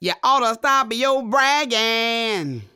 You oughta stop your bragging.